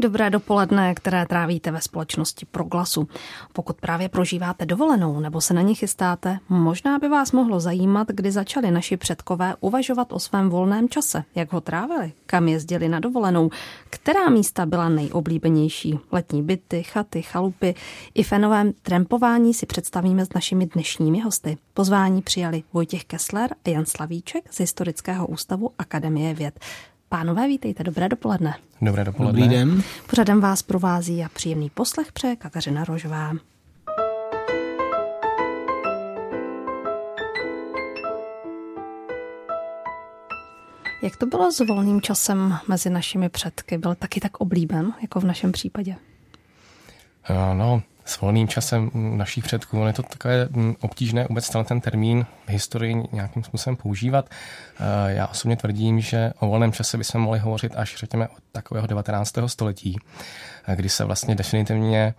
Dobré dopoledne, které trávíte ve společnosti Proglasu. Pokud právě prožíváte dovolenou nebo se na ní chystáte, možná by vás mohlo zajímat, kdy začali naši předkové uvažovat o svém volném čase, jak ho trávili, kam jezdili na dovolenou, která místa byla nejoblíbenější. Letní byty, chaty, chalupy i fenovém trampování si představíme s našimi dnešními hosty. Pozvání přijali Vojtěch Kessler a Jan Slavíček z Historického ústavu Akademie věd. Pánové, vítejte, dobré dopoledne. Dobré dopoledne. Dobrý den. Pořadem vás provází a příjemný poslech přeje Kateřina Rožová. Jak to bylo s volným časem mezi našimi předky? Byl taky tak oblíben, jako v našem případě? No, s volným časem našich předků. je to takové mm, obtížné vůbec ten termín v historii nějakým způsobem používat. Eh, já osobně tvrdím, že o volném čase bychom mohli hovořit až řekněme od takového 19. století, eh, kdy se vlastně definitivně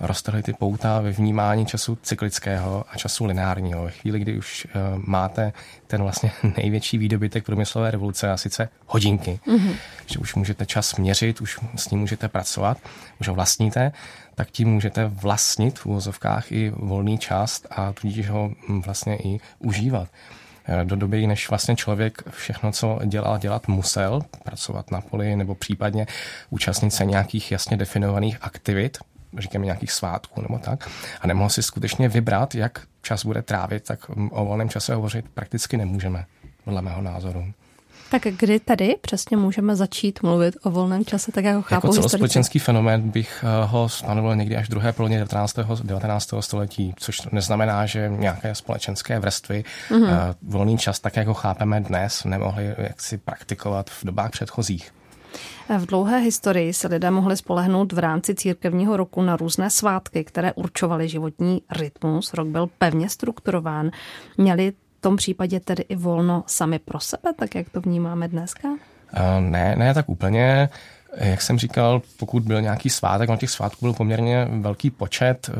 roztrhly ty pouta ve vnímání času cyklického a času lineárního. Ve chvíli, kdy už uh, máte ten vlastně největší výdobytek průmyslové revoluce, a sice hodinky, mm-hmm. že už můžete čas měřit, už s ním můžete pracovat, už ho vlastníte, tak tím můžete vlastnit v úvozovkách i volný čas a tudíž ho hm, vlastně i užívat eh, do doby, než vlastně člověk všechno, co dělal, dělat musel, pracovat na poli nebo případně účastnit se nějakých jasně definovaných aktivit, říkáme nějakých svátků nebo tak, a nemohl si skutečně vybrat, jak čas bude trávit, tak o volném čase hovořit prakticky nemůžeme, podle mého názoru. Tak kdy tady přesně můžeme začít mluvit o volném čase, tak jako chápu Jako celospolečenský fenomén bych eh, ho stanovil někdy až druhé polovině 19. 19. století, což neznamená, že nějaké společenské vrstvy mm-hmm. volný čas, tak jak ho chápeme dnes, nemohli jaksi praktikovat v dobách předchozích. V dlouhé historii se lidé mohli spolehnout v rámci církevního roku na různé svátky, které určovaly životní rytmus. Rok byl pevně strukturován. Měli v tom případě tedy i volno sami pro sebe, tak jak to vnímáme dneska? Uh, ne, ne tak úplně. Jak jsem říkal, pokud byl nějaký svátek, on těch svátků byl poměrně velký počet,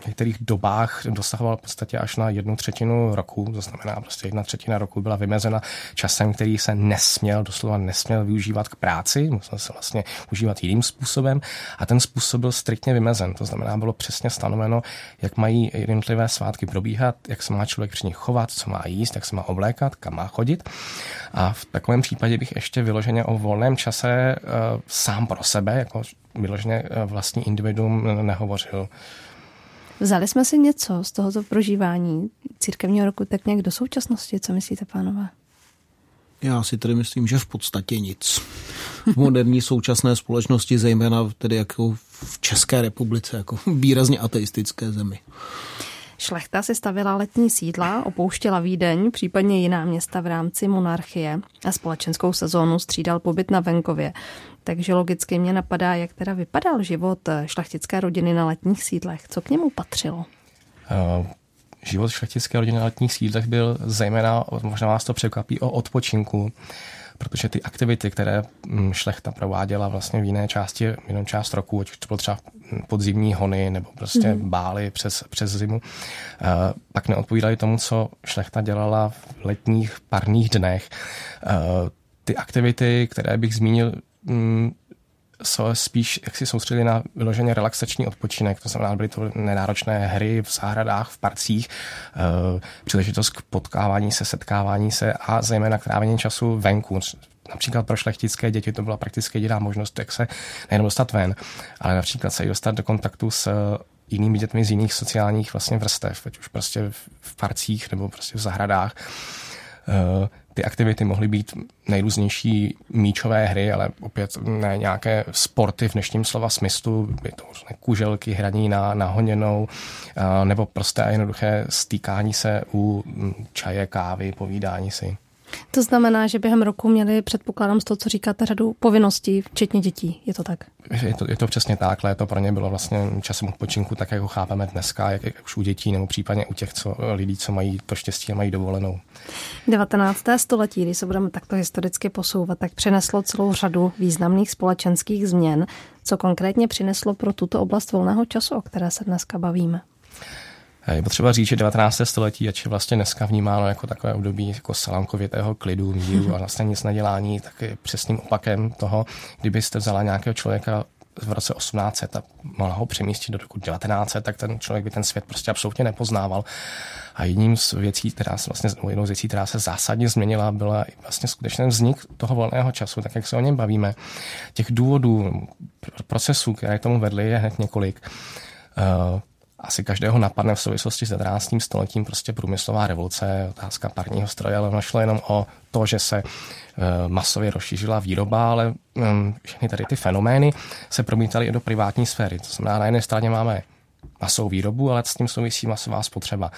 v některých dobách dosahoval v podstatě až na jednu třetinu roku, to znamená prostě jedna třetina roku byla vymezena časem, který se nesměl, doslova nesměl využívat k práci, musel se vlastně užívat jiným způsobem a ten způsob byl striktně vymezen, to znamená bylo přesně stanoveno, jak mají jednotlivé svátky probíhat, jak se má člověk při nich chovat, co má jíst, jak se má oblékat, kam má chodit. A v takovém případě bych ještě vyloženě o volném čase sám pro sebe, jako vyloženě eh, vlastní individuum nehovořil. Vzali jsme si něco z tohoto prožívání církevního roku tak nějak do současnosti, co myslíte, pánové? Já si tedy myslím, že v podstatě nic. V moderní současné společnosti, zejména tedy jako v České republice, jako výrazně ateistické zemi. Šlechta si stavila letní sídla, opouštěla Vídeň, případně jiná města v rámci monarchie a společenskou sezónu střídal pobyt na venkově. Takže logicky mě napadá, jak teda vypadal život šlechtické rodiny na letních sídlech. Co k němu patřilo? Uh, život šlechtické rodiny na letních sídlech byl zejména, možná vás to překvapí, o odpočinku protože ty aktivity, které mm, šlechta prováděla vlastně v jiné části, v jinou část roku, ať už to bylo třeba podzimní hony nebo prostě mm-hmm. bály přes, přes zimu, eh, pak neodpovídaly tomu, co šlechta dělala v letních parních dnech. Eh, ty aktivity, které bych zmínil, mm, se spíš jak si soustředili na vyloženě relaxační odpočinek, to znamená, byly to nenáročné hry v zahradách, v parcích, e, příležitost k potkávání se, setkávání se a zejména k trávení času venku. Například pro šlechtické děti to byla prakticky jediná možnost, jak se nejen dostat ven, ale například se i dostat do kontaktu s jinými dětmi z jiných sociálních vlastně vrstev, ať už prostě v parcích nebo prostě v zahradách. E, ty aktivity mohly být nejrůznější míčové hry, ale opět ne nějaké sporty v dnešním slova smyslu, je to kuželky, hraní na, na honěnou, nebo prostě a jednoduché stýkání se u čaje, kávy, povídání si. To znamená, že během roku měli, předpokládám z toho, co říkáte, řadu povinností, včetně dětí. Je to tak? Je to, je to přesně tak. Léto pro ně bylo vlastně časem odpočinku, tak jak ho chápeme dneska, jak, jak už u dětí nebo případně u těch co, lidí, co mají to štěstí a mají dovolenou. 19. století, když se budeme takto historicky posouvat, tak přineslo celou řadu významných společenských změn. Co konkrétně přineslo pro tuto oblast volného času, o které se dneska bavíme? Je potřeba říct, že 19. století, ač je vlastně dneska vnímáno jako takové období jako salamkovitého klidu, míru a vlastně nic nedělání, tak je přesným opakem toho, kdybyste vzala nějakého člověka v roce 1800 a mohla ho přemístit do roku 1900, tak ten člověk by ten svět prostě absolutně nepoznával. A jedním z věcí, která se vlastně, jednou z věcí, která se zásadně změnila, byla vlastně skutečně vznik toho volného času, tak jak se o něm bavíme. Těch důvodů, procesů, které k tomu vedly, je hned několik. Asi každého napadne v souvislosti s 19. stoletím prostě průmyslová revoluce, otázka parního stroje, ale ono šlo jenom o to, že se eh, masově rozšířila výroba, ale hm, všechny tady ty fenomény se promítaly i do privátní sféry. To znamená, na jedné straně máme masovou výrobu, ale s tím souvisí masová spotřeba.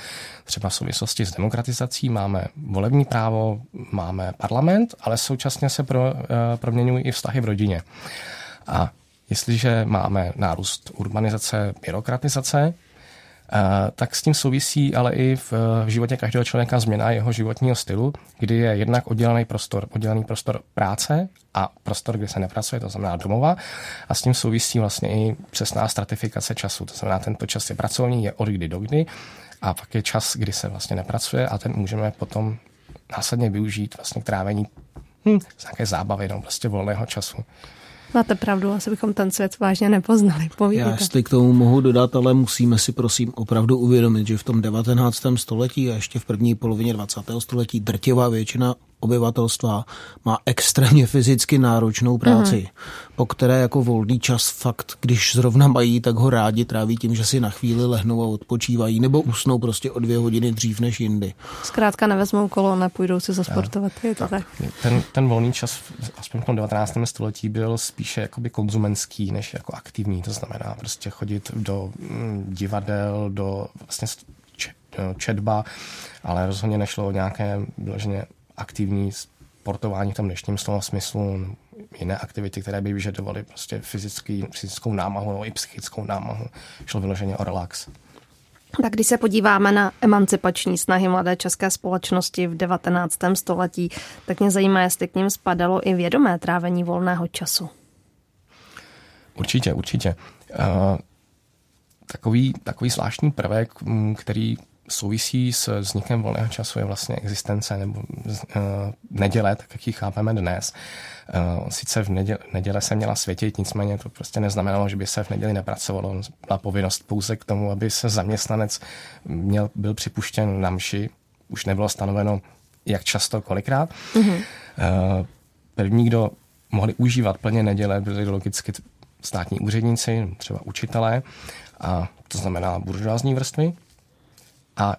Třeba v souvislosti s demokratizací máme volební právo, máme parlament, ale současně se pro, eh, proměňují i vztahy v rodině. A jestliže máme nárůst urbanizace, byrokratizace, tak s tím souvisí ale i v, v životě každého člověka změna jeho životního stylu, kdy je jednak oddělený prostor, oddělený prostor práce a prostor, kde se nepracuje, to znamená domova. A s tím souvisí vlastně i přesná stratifikace času. To znamená, tento čas je pracovní, je od kdy do kdy a pak je čas, kdy se vlastně nepracuje a ten můžeme potom následně využít vlastně k trávení hm, nějaké zábavy, no, prostě volného času. Máte pravdu, asi bychom ten svět vážně nepoznali. Povídejte. Já jestli k tomu mohu dodat, ale musíme si prosím opravdu uvědomit, že v tom 19. století a ještě v první polovině 20. století drtivá většina obyvatelstva má extrémně fyzicky náročnou práci, mm-hmm. po které jako volný čas fakt, když zrovna mají, tak ho rádi tráví tím, že si na chvíli lehnou a odpočívají, nebo usnou prostě o dvě hodiny dřív než jindy. Zkrátka nevezmou kolo, nepůjdou si zasportovat. Je to tak. tak. Ten, ten volný čas, aspoň v tom 19. století, byl spíše jakoby konzumenský, než jako aktivní. To znamená prostě chodit do mm, divadel, do vlastně četba, ale rozhodně nešlo o nějaké vyloženě aktivní sportování v tom dnešním slova smyslu, jiné aktivity, které by vyžadovaly prostě fyzický, fyzickou námahu nebo i psychickou námahu. Šlo vyloženě o relax. Tak když se podíváme na emancipační snahy mladé české společnosti v 19. století, tak mě zajímá, jestli k ním spadalo i vědomé trávení volného času. Určitě, určitě. Uh, takový, takový zvláštní prvek, který souvisí s vznikem volného času je vlastně existence nebo uh, neděle, tak jak ji chápeme dnes. Uh, sice v neděle, neděle se měla světit, nicméně to prostě neznamenalo, že by se v neděli nepracovalo. Byla povinnost pouze k tomu, aby se zaměstnanec měl, byl připuštěn na mši. Už nebylo stanoveno, jak často, kolikrát. Mm-hmm. Uh, první, kdo mohli užívat plně neděle, byli logicky státní úředníci, třeba učitelé, a to znamená buržoázní vrstvy, a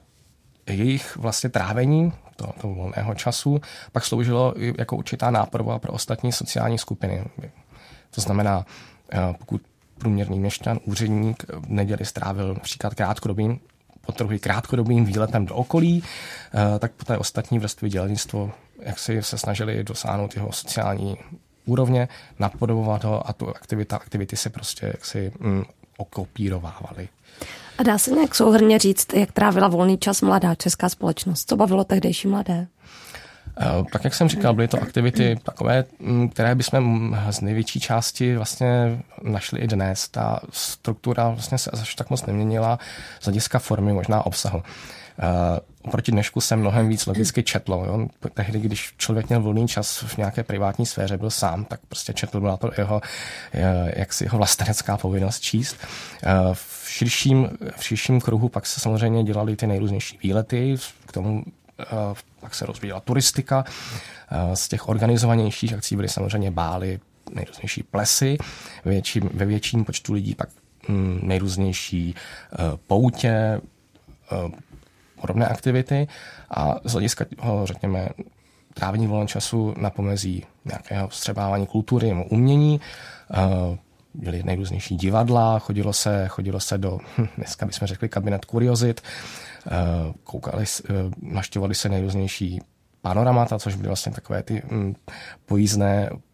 jejich vlastně trávení toho, toho volného času pak sloužilo jako určitá náprava pro ostatní sociální skupiny. To znamená, eh, pokud průměrný měšťan, úředník v neděli strávil například krátkodobým potrhuji krátkodobým výletem do okolí, eh, tak poté ostatní vrstvy dělnictvo jak si se snažili dosáhnout jeho sociální úrovně, napodobovat ho a tu aktivita, aktivity se prostě jaksi mm, okopírovávaly. A dá se nějak souhrně říct, jak trávila volný čas mladá česká společnost? Co bavilo tehdejší mladé? Eh, tak jak jsem říkal, byly to aktivity takové, mm, které bychom z největší části vlastně našli i dnes. Ta struktura vlastně se až tak moc neměnila z hlediska formy, možná obsahu. Uh, oproti dnešku se mnohem víc logicky četlo. Jo? Tehdy, když člověk měl volný čas v nějaké privátní sféře, byl sám, tak prostě četl, byla to jeho, eh, jaksi jeho vlastenecká povinnost číst. Uh, v širším, v širším kruhu pak se samozřejmě dělaly ty nejrůznější výlety, k tomu pak se rozvíjela turistika. Z těch organizovanějších akcí byly samozřejmě bály, nejrůznější plesy, větší, ve větším počtu lidí pak hm, nejrůznější poutě, podobné aktivity a z hlediska řekněme, trávení volného času na pomezí nějakého vstřebávání kultury nebo umění, uh, byly nejrůznější divadla, chodilo se, chodilo se do, hm, dneska bychom řekli kabinet kuriozit, uh, koukali, uh, naštěvovali se nejrůznější panoramata, což byly vlastně takové ty um, pojízdné Eh,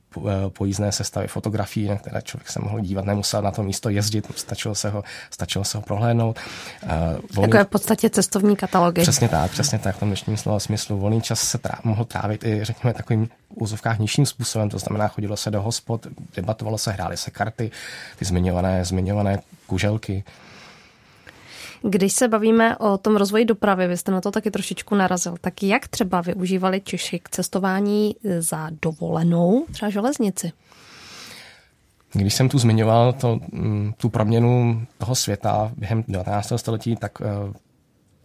pojízdné sestavy fotografií, na které člověk se mohl dívat, nemusel na to místo jezdit, stačilo se ho, stačilo se ho prohlédnout. Eh, volný... Jako je v podstatě cestovní katalogy. Přesně tak, přesně tak, v tom dnešním slova smyslu. Volný čas se trá, mohl trávit i, řekněme, takovým úzovkách nižším způsobem, to znamená, chodilo se do hospod, debatovalo se, hrály se karty, ty zmiňované, zmiňované kuželky. Když se bavíme o tom rozvoji dopravy, vy jste na to taky trošičku narazil, tak jak třeba využívali Češi k cestování za dovolenou, třeba železnici? Když jsem tu zmiňoval to, mm, tu proměnu toho světa během 19. století, tak eh,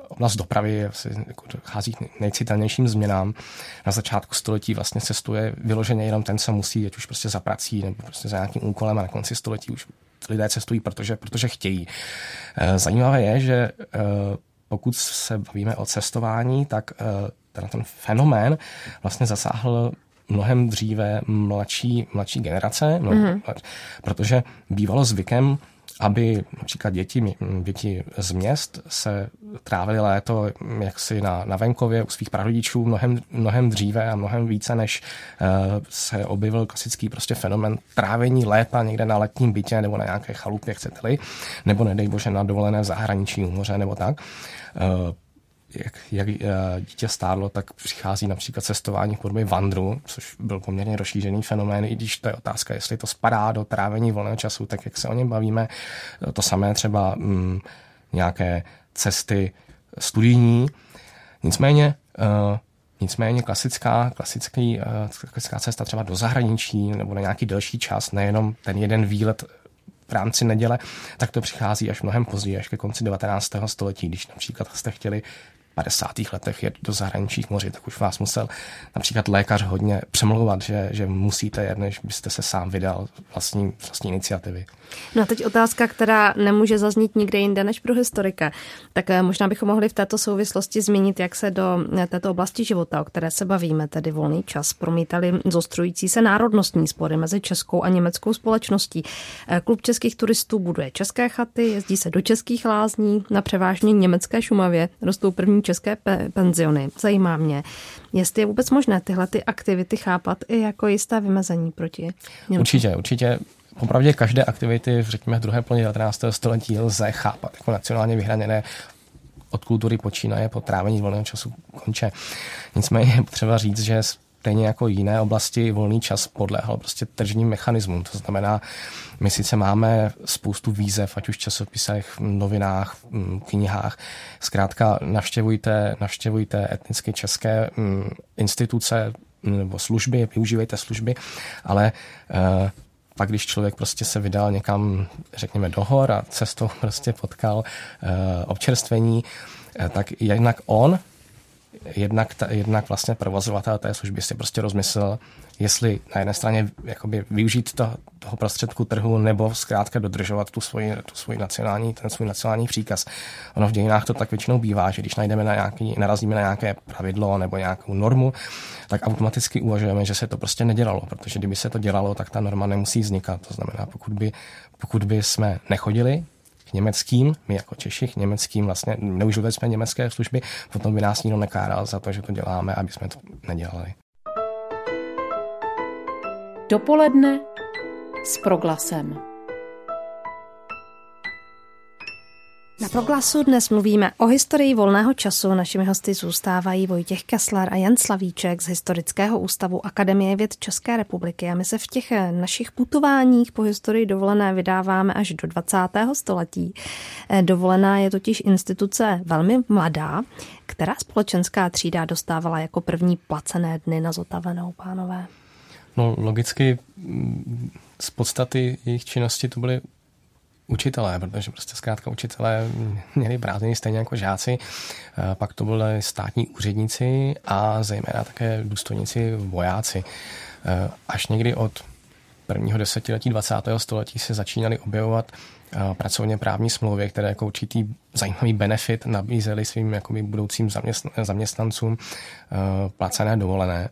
oblast dopravy jako dochází k nejcitelnějším změnám. Na začátku století vlastně cestuje vyloženě jenom ten, co musí, ať už prostě za prací nebo prostě za nějakým úkolem a na konci století už lidé cestují, protože, protože chtějí. Eh, zajímavé je, že eh, pokud se bavíme o cestování, tak ten, ten fenomén vlastně zasáhl mnohem dříve mladší, mladší generace, no, mm-hmm. protože bývalo zvykem, aby například děti, děti z měst se trávily léto jaksi na, na venkově u svých prarodičů mnohem, mnohem dříve a mnohem více, než uh, se objevil klasický prostě fenomen trávení léta někde na letním bytě nebo na nějaké chalupě, chcete-li, nebo nedej bože na dovolené v zahraničí u moře nebo tak. Jak, jak eh, dítě stárlo, tak přichází například cestování v podobě vandru, což byl poměrně rozšířený fenomén, i když to je otázka, jestli to spadá do trávení volného času, tak jak se o něm bavíme. To samé třeba mm, nějaké cesty studijní. Nicméně uh, Nicméně klasická, klasický, klasická cesta třeba do zahraničí nebo na nějaký delší čas, nejenom ten jeden výlet v rámci neděle, tak to přichází až mnohem později, až ke konci 19. století, když například jste chtěli 50. letech jet do zahraničních moří, tak už vás musel například lékař hodně přemlouvat, že, že musíte jet, než byste se sám vydal vlastní, vlastní iniciativy. No a teď otázka, která nemůže zaznít nikde jinde než pro historika. Tak eh, možná bychom mohli v této souvislosti zmínit, jak se do eh, této oblasti života, o které se bavíme, tedy volný čas, promítali zostrující se národnostní spory mezi českou a německou společností. Eh, Klub českých turistů buduje české chaty, jezdí se do českých lázní, na převážně německé Šumavě rostou první české pe- penziony. Zajímá mě, jestli je vůbec možné tyhle ty aktivity chápat i jako jisté vymezení proti Německu. Určitě, určitě Popravdě každé aktivity, řekněme, druhé polovině 19. století lze chápat jako nacionálně vyhraněné od kultury počínaje po trávení volného času konče. Nicméně je potřeba říct, že stejně jako jiné oblasti volný čas podléhal prostě tržním mechanismům. To znamená, my sice máme spoustu výzev, ať už v časopisech, novinách, knihách. Zkrátka navštěvujte, navštěvujte etnicky české instituce nebo služby, využívejte služby, ale uh, pak když člověk prostě se vydal někam, řekněme, do hor a cestou prostě potkal uh, občerstvení, uh, tak jednak on jednak, ta, jednak vlastně provozovatel té služby si prostě rozmyslel, jestli na jedné straně jakoby využít to, toho prostředku trhu nebo zkrátka dodržovat tu svoji, tu svoji nacionální, ten svůj nacionální příkaz. Ono v dějinách to tak většinou bývá, že když najdeme na nějaký, narazíme na nějaké pravidlo nebo nějakou normu, tak automaticky uvažujeme, že se to prostě nedělalo, protože kdyby se to dělalo, tak ta norma nemusí vznikat. To znamená, pokud by, pokud by jsme nechodili německým, my jako Češi, německým vlastně neužívali jsme německé služby, potom by nás nikdo nekáral za to, že to děláme, aby jsme to nedělali. Dopoledne s proglasem. Na proglasu dnes mluvíme o historii volného času. Našimi hosty zůstávají Vojtěch Kessler a Jan Slavíček z Historického ústavu Akademie věd České republiky. A my se v těch našich putováních po historii dovolené vydáváme až do 20. století. Dovolená je totiž instituce velmi mladá, která společenská třída dostávala jako první placené dny na zotavenou, pánové. No logicky z podstaty jejich činnosti to byly učitelé, protože prostě zkrátka učitelé měli prázdniny stejně jako žáci. Eh, pak to byly státní úředníci a zejména také důstojníci vojáci. Eh, až někdy od prvního desetiletí 20. století se začínaly objevovat eh, pracovně právní smlouvy, které jako určitý zajímavý benefit nabízely svým jakoby budoucím zaměstnancům placené dovolené.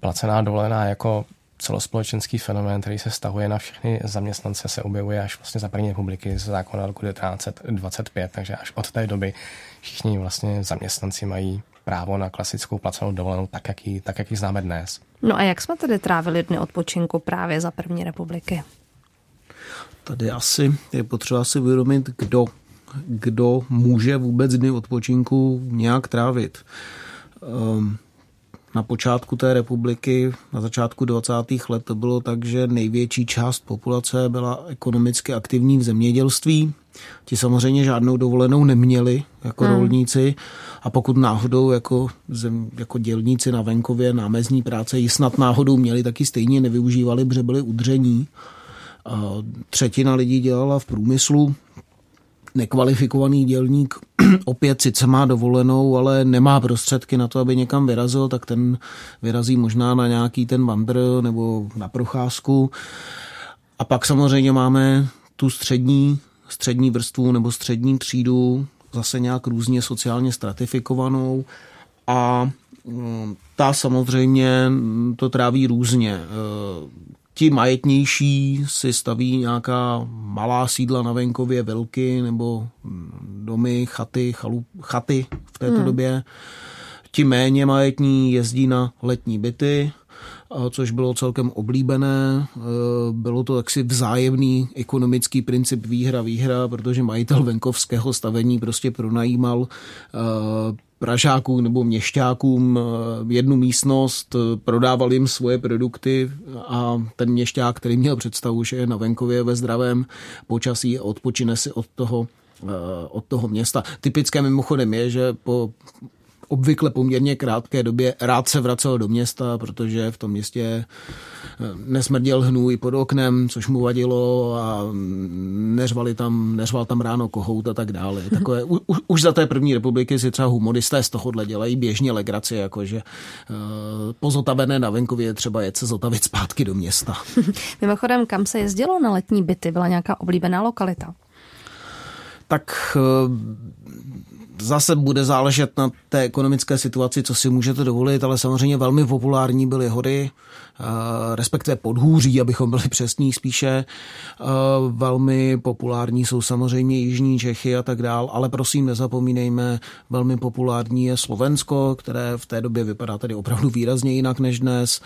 Placená dovolená jako celospolečenský fenomén, který se stahuje na všechny zaměstnance, se objevuje až vlastně za první republiky z zákona roku 1925, takže až od té doby všichni vlastně zaměstnanci mají právo na klasickou placenou dovolenou, tak jak, ji, tak, jak ji známe dnes. No a jak jsme tedy trávili dny odpočinku právě za první republiky? Tady asi je potřeba si uvědomit, kdo, kdo může vůbec dny odpočinku nějak trávit. Um, na počátku té republiky, na začátku 20. let to bylo tak, že největší část populace byla ekonomicky aktivní v zemědělství. Ti samozřejmě žádnou dovolenou neměli jako hmm. rolníci a pokud náhodou jako, zem, jako dělníci na venkově námezní práce ji snad náhodou měli, taky stejně nevyužívali, protože byli udření. A třetina lidí dělala v průmyslu, nekvalifikovaný dělník opět sice má dovolenou, ale nemá prostředky na to, aby někam vyrazil, tak ten vyrazí možná na nějaký ten vandr nebo na procházku. A pak samozřejmě máme tu střední, střední vrstvu nebo střední třídu, zase nějak různě sociálně stratifikovanou a mm, ta samozřejmě to tráví různě ti majetnější si staví nějaká malá sídla na venkově, velky nebo domy, chaty, chalu, chaty v této hmm. době. Ti méně majetní jezdí na letní byty, což bylo celkem oblíbené. E, bylo to taksi vzájemný ekonomický princip výhra-výhra, protože majitel venkovského stavení prostě pronajímal e, Pražákům nebo měšťákům eh, jednu místnost, eh, prodával jim svoje produkty a ten měšťák, který měl představu, že je na venkově ve zdravém počasí, odpočine si od toho eh, od toho města. Typické mimochodem je, že po obvykle poměrně krátké době rád se vracel do města, protože v tom městě eh, nesmrděl hnůj pod oknem, což mu vadilo a neřvali tam, neřval tam ráno kohout a tak dále. Takové, u, už za té první republiky si třeba humoristé z tohohle dělají běžně legraci, jakože uh, pozotavené na venkově třeba jet se zotavit zpátky do města. Mimochodem, kam se jezdilo na letní byty? Byla nějaká oblíbená lokalita? Tak uh, zase bude záležet na té ekonomické situaci, co si můžete dovolit, ale samozřejmě velmi populární byly hory, eh, respektive podhůří, abychom byli přesní spíše. Eh, velmi populární jsou samozřejmě Jižní Čechy a tak dál, ale prosím nezapomínejme, velmi populární je Slovensko, které v té době vypadá tedy opravdu výrazně jinak než dnes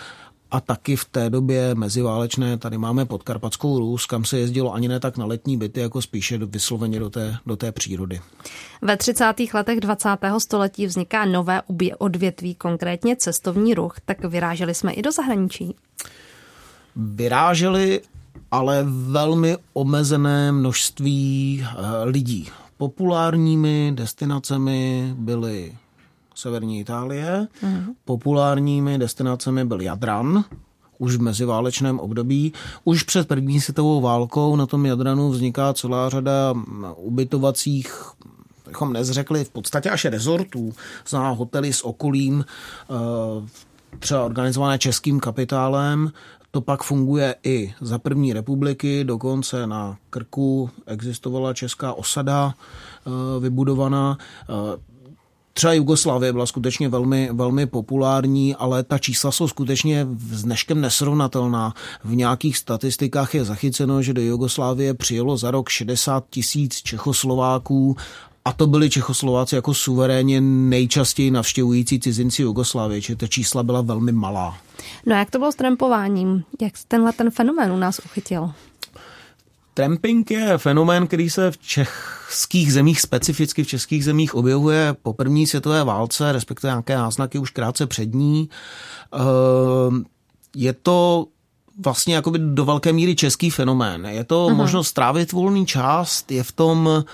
a taky v té době meziválečné tady máme podkarpatskou Rus, kam se jezdilo ani ne tak na letní byty, jako spíše vysloveně do té, do té přírody. Ve 30. letech 20. století vzniká nové odvětví, konkrétně cestovní ruch, tak vyráželi jsme i do zahraničí. Vyráželi, ale velmi omezené množství eh, lidí. Populárními destinacemi byly severní Itálie. Mm. Populárními destinacemi byl Jadran, už v meziválečném období. Už před první světovou válkou na tom Jadranu vzniká celá řada ubytovacích bychom nezřekli, v podstatě až rezortů, zná hotely s okolím, eh, třeba organizované českým kapitálem, to pak funguje i za první republiky, dokonce na Krku existovala česká osada eh, vybudovaná. Třeba Jugoslávie byla skutečně velmi, velmi populární, ale ta čísla jsou skutečně s dneškem nesrovnatelná. V nějakých statistikách je zachyceno, že do Jugoslávie přijelo za rok 60 tisíc Čechoslováků a to byli Čechoslováci jako suverénně nejčastěji navštěvující cizinci Jugoslávie, čili ta čísla byla velmi malá. No a jak to bylo s trampováním? Jak tenhle ten fenomén u nás uchytil? Tramping je fenomén, který se v českých zemích, specificky v českých zemích, objevuje po první světové válce, respektive nějaké náznaky už krátce před ní. Ehm, je to vlastně jakoby do velké míry český fenomén. Je to uh-huh. možnost strávit volný čas, je v tom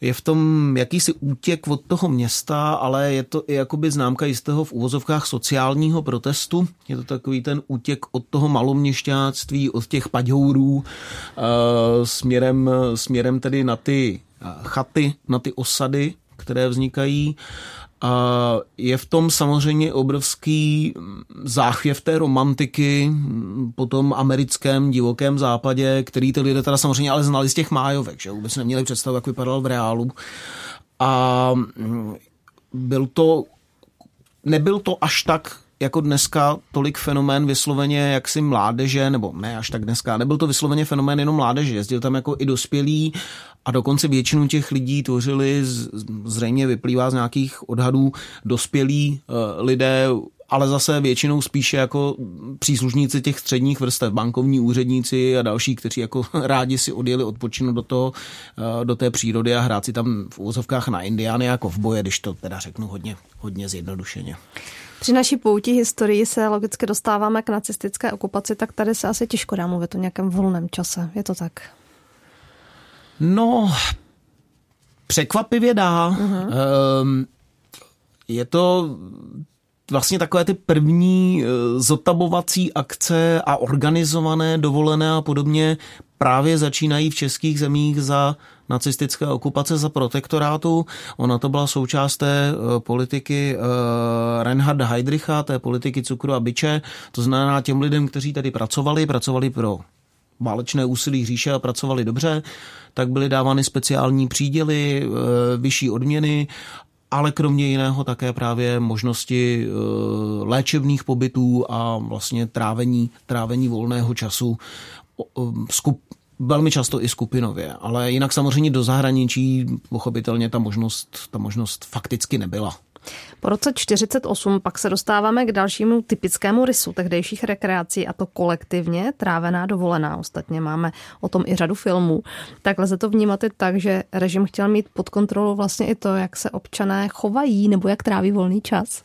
je v tom jakýsi útěk od toho města, ale je to i jakoby známka jistého v úvozovkách sociálního protestu. Je to takový ten útěk od toho maloměšťáctví, od těch paďourů uh, směrem, směrem tedy na ty chaty, na ty osady, které vznikají. Je v tom samozřejmě obrovský záchvěv té romantiky po tom americkém divokém západě, který ty lidé teda samozřejmě ale znali z těch májovek, že vůbec neměli představu, jak vypadal v reálu. A byl to, nebyl to až tak jako dneska tolik fenomén vysloveně jaksi mládeže, nebo ne až tak dneska, nebyl to vysloveně fenomén jenom mládeže, jezdil tam jako i dospělí a dokonce většinu těch lidí tvořili, zřejmě vyplývá z nějakých odhadů, dospělí uh, lidé ale zase většinou spíše jako příslušníci těch středních vrstev, bankovní úředníci a další, kteří jako rádi si odjeli odpočinout do, toho, eh, do té přírody a hrát si tam v úvozovkách na indiány jako v boje, když to teda řeknu hodně, hodně zjednodušeně. Při naší pouti historii se logicky dostáváme k nacistické okupaci, tak tady se asi těžko dá mluvit o nějakém volném čase. Je to tak? No, překvapivě dá. Uh-huh. Je to vlastně takové ty první eh, zotabovací akce a organizované dovolené a podobně právě začínají v českých zemích za nacistické okupace za protektorátu. Ona to byla součást té eh, politiky eh, Reinharda Heydricha, té politiky cukru a byče. To znamená těm lidem, kteří tady pracovali, pracovali pro válečné úsilí říše a pracovali dobře, tak byly dávány speciální příděly, vyšší odměny ale kromě jiného také právě možnosti eh, léčebných pobytů a vlastně trávení, trávení volného času skup, velmi často i skupinově, ale jinak samozřejmě do zahraničí pochopitelně ta možnost, ta možnost fakticky nebyla. Po roce 48 pak se dostáváme k dalšímu typickému rysu tehdejších rekreací a to kolektivně trávená dovolená. Ostatně máme o tom i řadu filmů. Tak lze to vnímat i tak, že režim chtěl mít pod kontrolou vlastně i to, jak se občané chovají nebo jak tráví volný čas?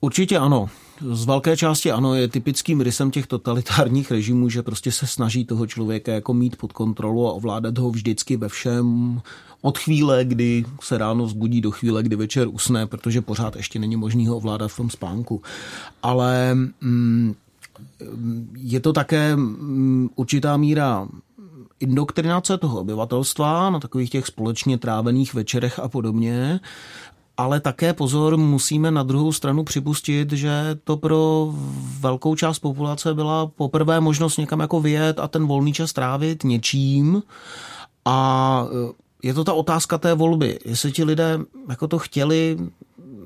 Určitě ano. Z velké části ano, je typickým rysem těch totalitárních režimů, že prostě se snaží toho člověka jako mít pod kontrolu a ovládat ho vždycky ve všem, od chvíle, kdy se ráno vzbudí do chvíle, kdy večer usne, protože pořád ještě není možný ho ovládat v tom spánku. Ale mm, je to také mm, určitá míra indoktrinace toho obyvatelstva na takových těch společně trávených večerech a podobně. Ale také pozor, musíme na druhou stranu připustit, že to pro velkou část populace byla poprvé možnost někam jako vyjet a ten volný čas trávit něčím. A je to ta otázka té volby. Jestli ti lidé jako to chtěli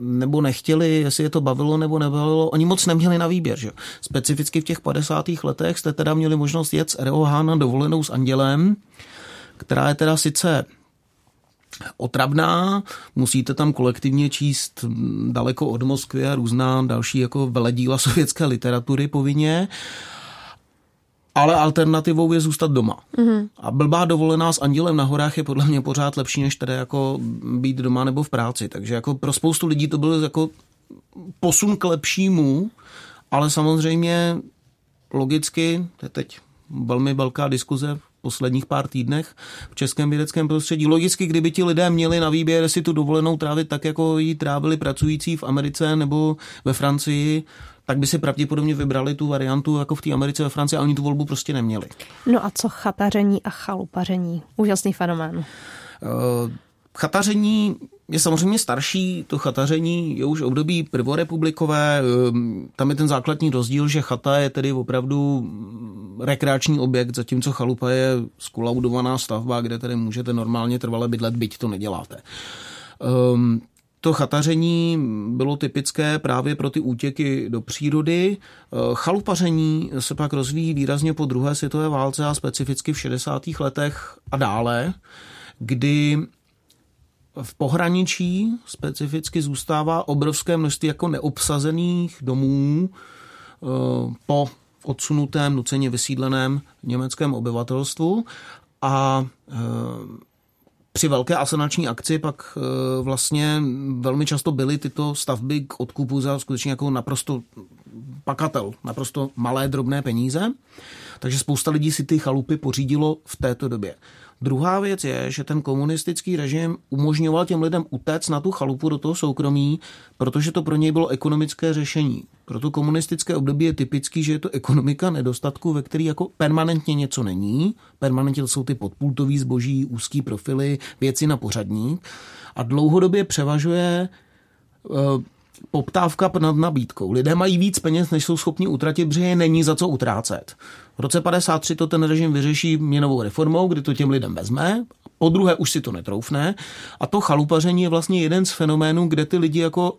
nebo nechtěli, jestli je to bavilo nebo nebavilo, oni moc neměli na výběr. Že? Specificky v těch 50. letech jste teda měli možnost jet z ROH na dovolenou s Andělem, která je teda sice otravná, musíte tam kolektivně číst daleko od Moskvy a různá další jako veledíla sovětské literatury povinně, ale alternativou je zůstat doma. Mm-hmm. A blbá dovolená s andělem na horách je podle mě pořád lepší, než tedy jako být doma nebo v práci. Takže jako pro spoustu lidí to byl jako posun k lepšímu, ale samozřejmě logicky, to je teď velmi velká diskuze posledních pár týdnech v českém vědeckém prostředí. Logicky, kdyby ti lidé měli na výběr si tu dovolenou trávit tak, jako ji trávili pracující v Americe nebo ve Francii, tak by si pravděpodobně vybrali tu variantu jako v té Americe ve Francii a oni tu volbu prostě neměli. No a co chataření a chalupaření? Úžasný fenomén. Uh, chataření je samozřejmě starší, to chataření je už období prvorepublikové, ehm, tam je ten základní rozdíl, že chata je tedy opravdu rekreační objekt, zatímco chalupa je skolaudovaná stavba, kde tedy můžete normálně trvale bydlet, byť to neděláte. Um, to chataření bylo typické právě pro ty útěky do přírody. Chalupaření se pak rozvíjí výrazně po druhé světové válce a specificky v 60. letech a dále, kdy v pohraničí specificky zůstává obrovské množství jako neobsazených domů eh, po odsunutém, nuceně vysídleném německém obyvatelstvu a eh, při velké asanační akci pak e, vlastně velmi často byly tyto stavby k odkupu za skutečně jako naprosto pakatel, naprosto malé drobné peníze. Takže spousta lidí si ty chalupy pořídilo v této době. Druhá věc je, že ten komunistický režim umožňoval těm lidem utéct na tu chalupu do toho soukromí, protože to pro něj bylo ekonomické řešení. Pro to komunistické období je typický, že je to ekonomika nedostatku, ve který jako permanentně něco není. Permanentně jsou ty podpultový zboží, úzký profily, věci na pořadník. A dlouhodobě převažuje uh, poptávka nad nabídkou. Lidé mají víc peněz, než jsou schopni utratit, protože je není za co utrácet. V roce 53 to ten režim vyřeší měnovou reformou, kdy to těm lidem vezme, po druhé už si to netroufne a to chalupaření je vlastně jeden z fenoménů, kde ty lidi jako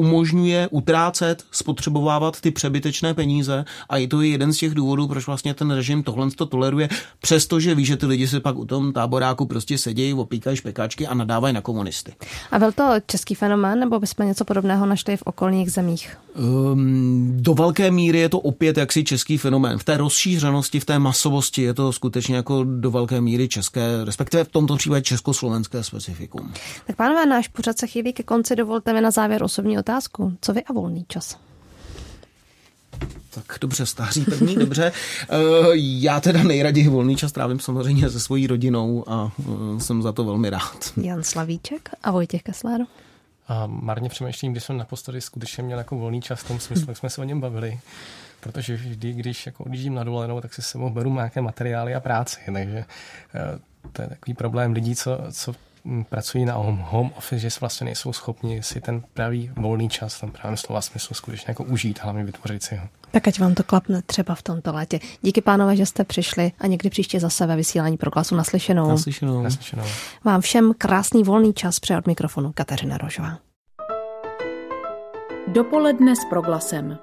umožňuje utrácet, spotřebovávat ty přebytečné peníze a i to je jeden z těch důvodů, proč vlastně ten režim tohle to toleruje, přestože ví, že ty lidi se pak u tom táboráku prostě sedějí, opíkají špekáčky a nadávají na komunisty. A byl to český fenomén, nebo bychom něco podobného našli v okolních zemích? Um, do velké míry je to opět jaksi český fenomén. V té rozšířenosti, v té masovosti je to skutečně jako do velké míry české, respektive v tomto případě československé specifikum. Tak pánové, náš pořad se chýlí ke konci. Dovolte mi na závěr osobní otázku. Co vy a volný čas? Tak dobře, stáří první, dobře. Eh, já teda nejraději volný čas trávím samozřejmě se svojí rodinou a eh, jsem za to velmi rád. Jan Slavíček a Vojtěch Kesláro. A marně přemýšlím, když jsem naposledy skutečně měl jako volný čas v tom smyslu, jak jsme se o něm bavili. Protože vždy, když jako odjíždím na dovolenou, tak si sebou beru nějaké materiály a práci. Takže eh, to je takový problém lidí, co, co pracují na home office, že vlastně nejsou schopni si ten pravý volný čas, ten pravý slova smysl skutečně jako užít, hlavně vytvořit si ho. Tak ať vám to klapne třeba v tomto létě. Díky pánové, že jste přišli a někdy příště zase ve vysílání pro klasu naslyšenou. Naslyšenou. Naslyšenou. Vám všem krásný volný čas přeje od mikrofonu Kateřina Rožová. Dopoledne s proglasem.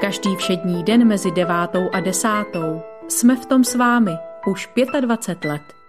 Každý všední den mezi devátou a desátou jsme v tom s vámi už 25 let.